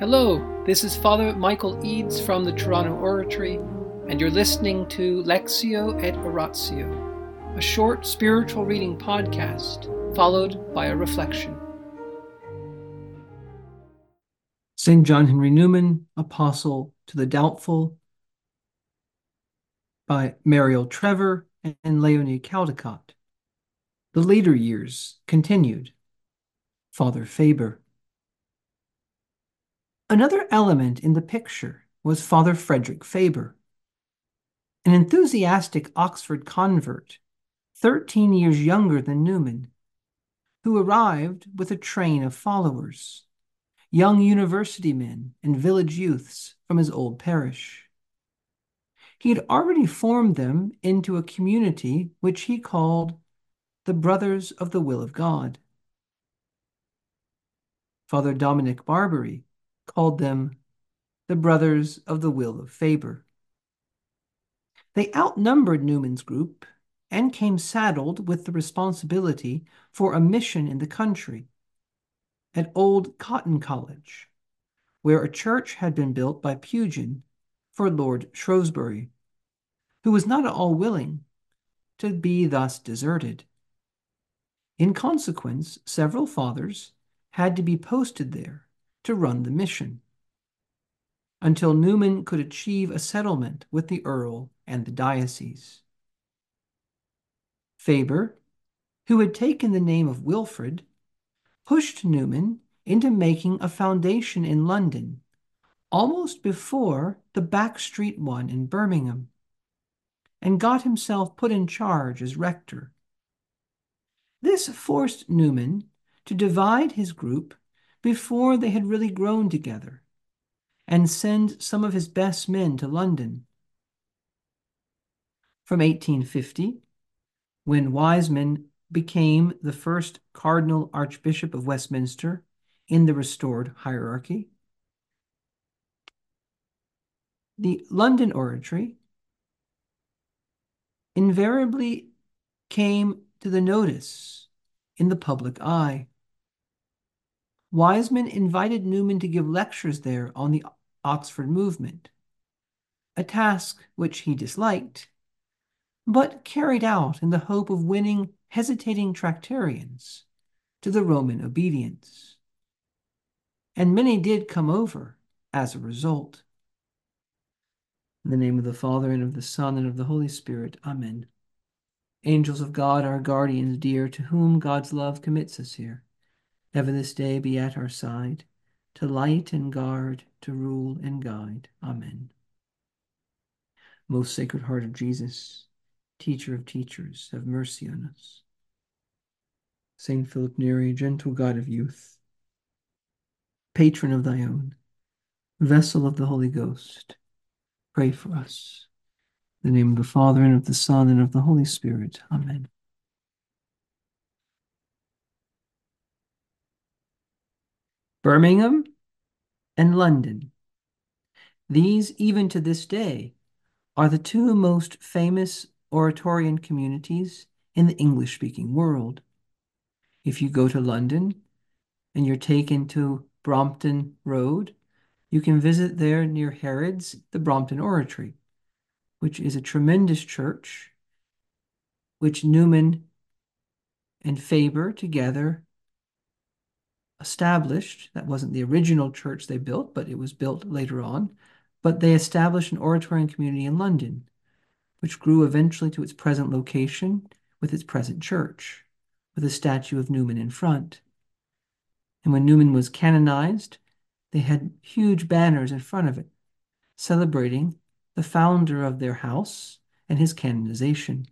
Hello, this is Father Michael Eads from the Toronto Oratory, and you're listening to Lectio et Oratio, a short spiritual reading podcast followed by a reflection. St. John Henry Newman, Apostle to the Doubtful, by Meriol Trevor and Leonie Caldecott. The later years continued. Father Faber. Another element in the picture was Father Frederick Faber, an enthusiastic Oxford convert, 13 years younger than Newman, who arrived with a train of followers, young university men and village youths from his old parish. He had already formed them into a community which he called the Brothers of the Will of God. Father Dominic Barberi called them the Brothers of the Will of Faber. They outnumbered Newman's group and came saddled with the responsibility for a mission in the country at Old Cotton College, where a church had been built by Pugin for Lord Shrewsbury, who was not at all willing to be thus deserted. In consequence, several fathers had to be posted there to run the mission until Newman could achieve a settlement with the Earl and the diocese. Faber, who had taken the name of Wilfrid, pushed Newman into making a foundation in London almost before the back street one in Birmingham, and got himself put in charge as rector. This forced Newman to divide his group before they had really grown together and send some of his best men to London. From 1850, when Wiseman became the first Cardinal Archbishop of Westminster in the restored hierarchy, the London Oratory invariably came to the notice in the public eye. Wiseman invited Newman to give lectures there on the Oxford movement, a task which he disliked, but carried out in the hope of winning hesitating Tractarians to the Roman obedience. And many did come over as a result. In the name of the Father, and of the Son, and of the Holy Spirit, Amen. Angels of God, our guardians dear, to whom God's love commits us here Ever this day be at our side, to light and guard, to rule and guide. Amen. Most Sacred Heart of Jesus, Teacher of teachers, have mercy on us. Saint Philip Neri, gentle God of youth, patron of thy own, vessel of the Holy Ghost, pray for us. In the name of the Father, and of the Son, and of the Holy Spirit. Amen. Birmingham, and London. These, even to this day, are the two most famous Oratorian communities in the English speaking world. If you go to London and you're taken to Brompton Road, you can visit there near Harrods the Brompton Oratory, which is a tremendous church which Newman and Faber together established, that wasn't the original church they built, but it was built later on, but they established an Oratorian community in London, which grew eventually to its present location with its present church, with a statue of Newman in front. And when Newman was canonized, they had huge banners in front of it, celebrating the founder of their house and his canonization.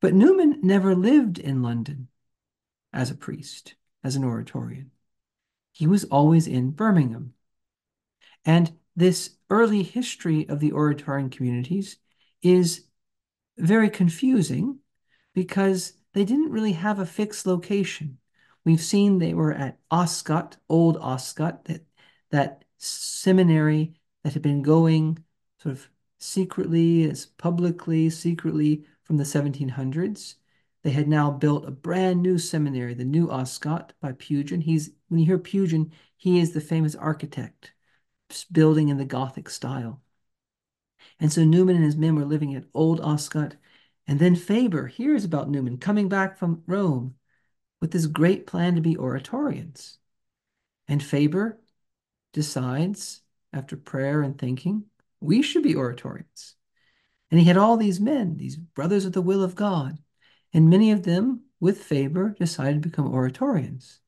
But Newman never lived in London as a priest as an Oratorian. He was always in Birmingham. And this early history of the Oratorian communities is very confusing because they didn't really have a fixed location. We've seen they were at Oscott, Old Oscott, that, that seminary that had been going sort of secretly, as publicly, secretly from the 1700s. They had now built a brand new seminary, the New Oscott by Pugin. He's When you hear Pugin, he is the famous architect building in the Gothic style. And so Newman and his men were living at Old Oscott. And then Faber hears about Newman coming back from Rome with this great plan to be oratorians. And Faber decides, after prayer and thinking, we should be oratorians. And he had all these men, these brothers of the will of God. And many of them, with Faber, decided to become oratorians.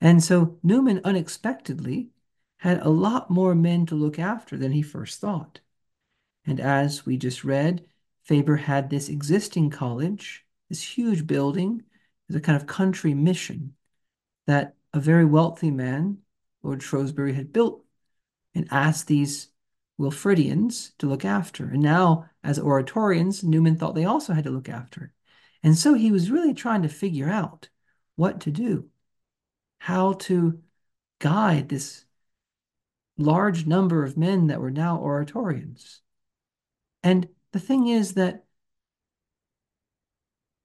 And so Newman unexpectedly had a lot more men to look after than he first thought. And as we just read, Faber had this existing college, this huge building, as a kind of country mission that a very wealthy man, Lord Shrewsbury, had built and asked these Wilfridians to look after. And now, as oratorians, Newman thought they also had to look after. And so he was really trying to figure out what to do, how to guide this large number of men that were now oratorians. And the thing is that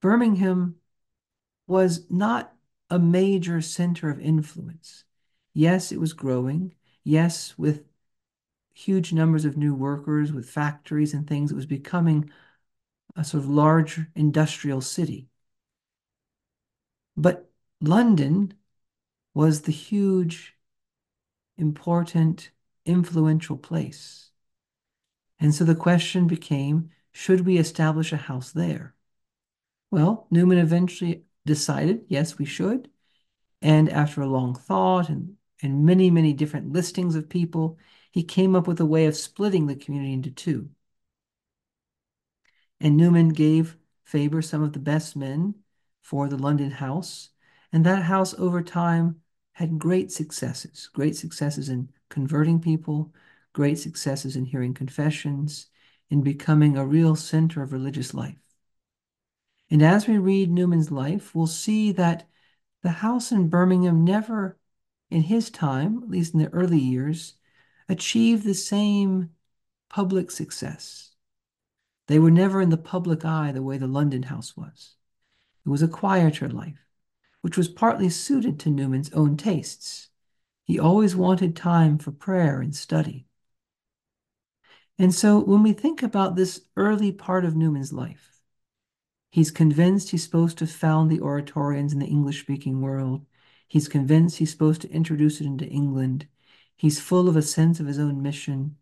Birmingham was not a major center of influence. Yes, it was growing. Yes, with huge numbers of new workers, with factories and things, it was becoming a sort of large industrial city. But London was the huge important, influential place. And so the question became should we establish a house there? Well, Newman eventually decided yes, we should. And after a long thought and, and many, many different listings of people, he came up with a way of splitting the community into two. And Newman gave Faber some of the best men for the London house. And that house over time had great successes, great successes in converting people, great successes in hearing confessions, in becoming a real center of religious life. And as we read Newman's life, we'll see that the house in Birmingham never, in his time, at least in the early years, achieved the same public success. They were never in the public eye the way the London house was. It was a quieter life which was partly suited to Newman's own tastes. He always wanted time for prayer and study. And so when we think about this early part of Newman's life, he's convinced he's supposed to found the oratorians in the English speaking world. He's convinced he's supposed to introduce it into England. He's full of a sense of his own mission.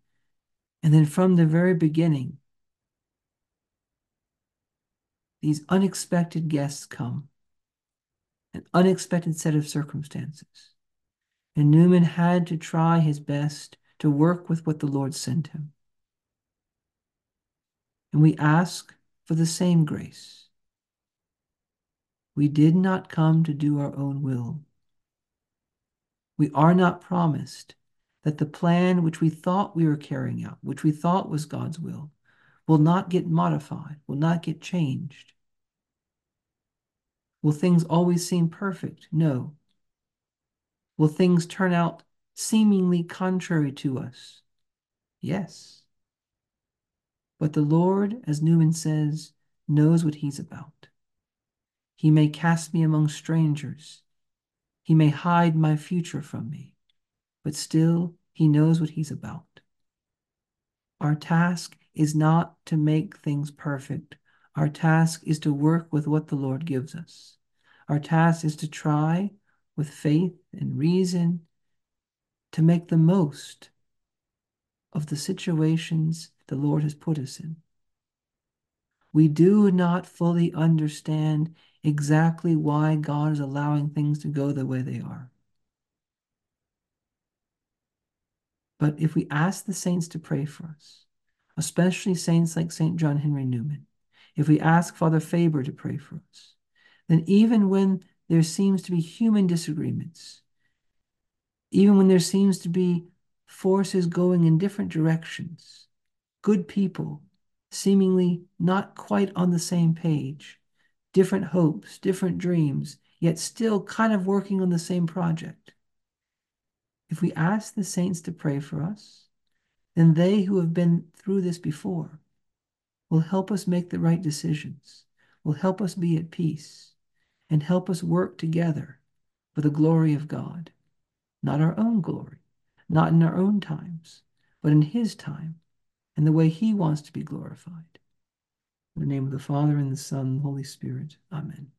And then from the very beginning, these unexpected guests come an unexpected set of circumstances. And Newman had to try his best to work with what the Lord sent him. And we ask for the same grace. We did not come to do our own will. We are not promised that the plan which we thought we were carrying out, which we thought was God's will, will not get modified, will not get changed. Will things always seem perfect? No. Will things turn out seemingly contrary to us? Yes. But the Lord, as Newman says, knows what he's about. He may cast me among strangers. He may hide my future from me, but still he knows what he's about. Our task is not to make things perfect, our task is to work with what the Lord gives us. Our task is to try with faith and reason to make the most of the situations the Lord has put us in. We do not fully understand exactly why God is allowing things to go the way they are. But if we ask the saints to pray for us, especially saints like St. John Henry Newman, if we ask Father Faber to pray for us, then even when there seems to be human disagreements, even when there seems to be forces going in different directions, good people seemingly not quite on the same page, different hopes, different dreams, yet still kind of working on the same project. If we ask the saints to pray for us, then they who have been through this before will help us make the right decisions, will help us be at peace, and help us work together for the glory of God. not our own glory, not in our own times, but in His time and the way He wants to be glorified. In the name of the Father, and the Son, and the Holy Spirit. Amen.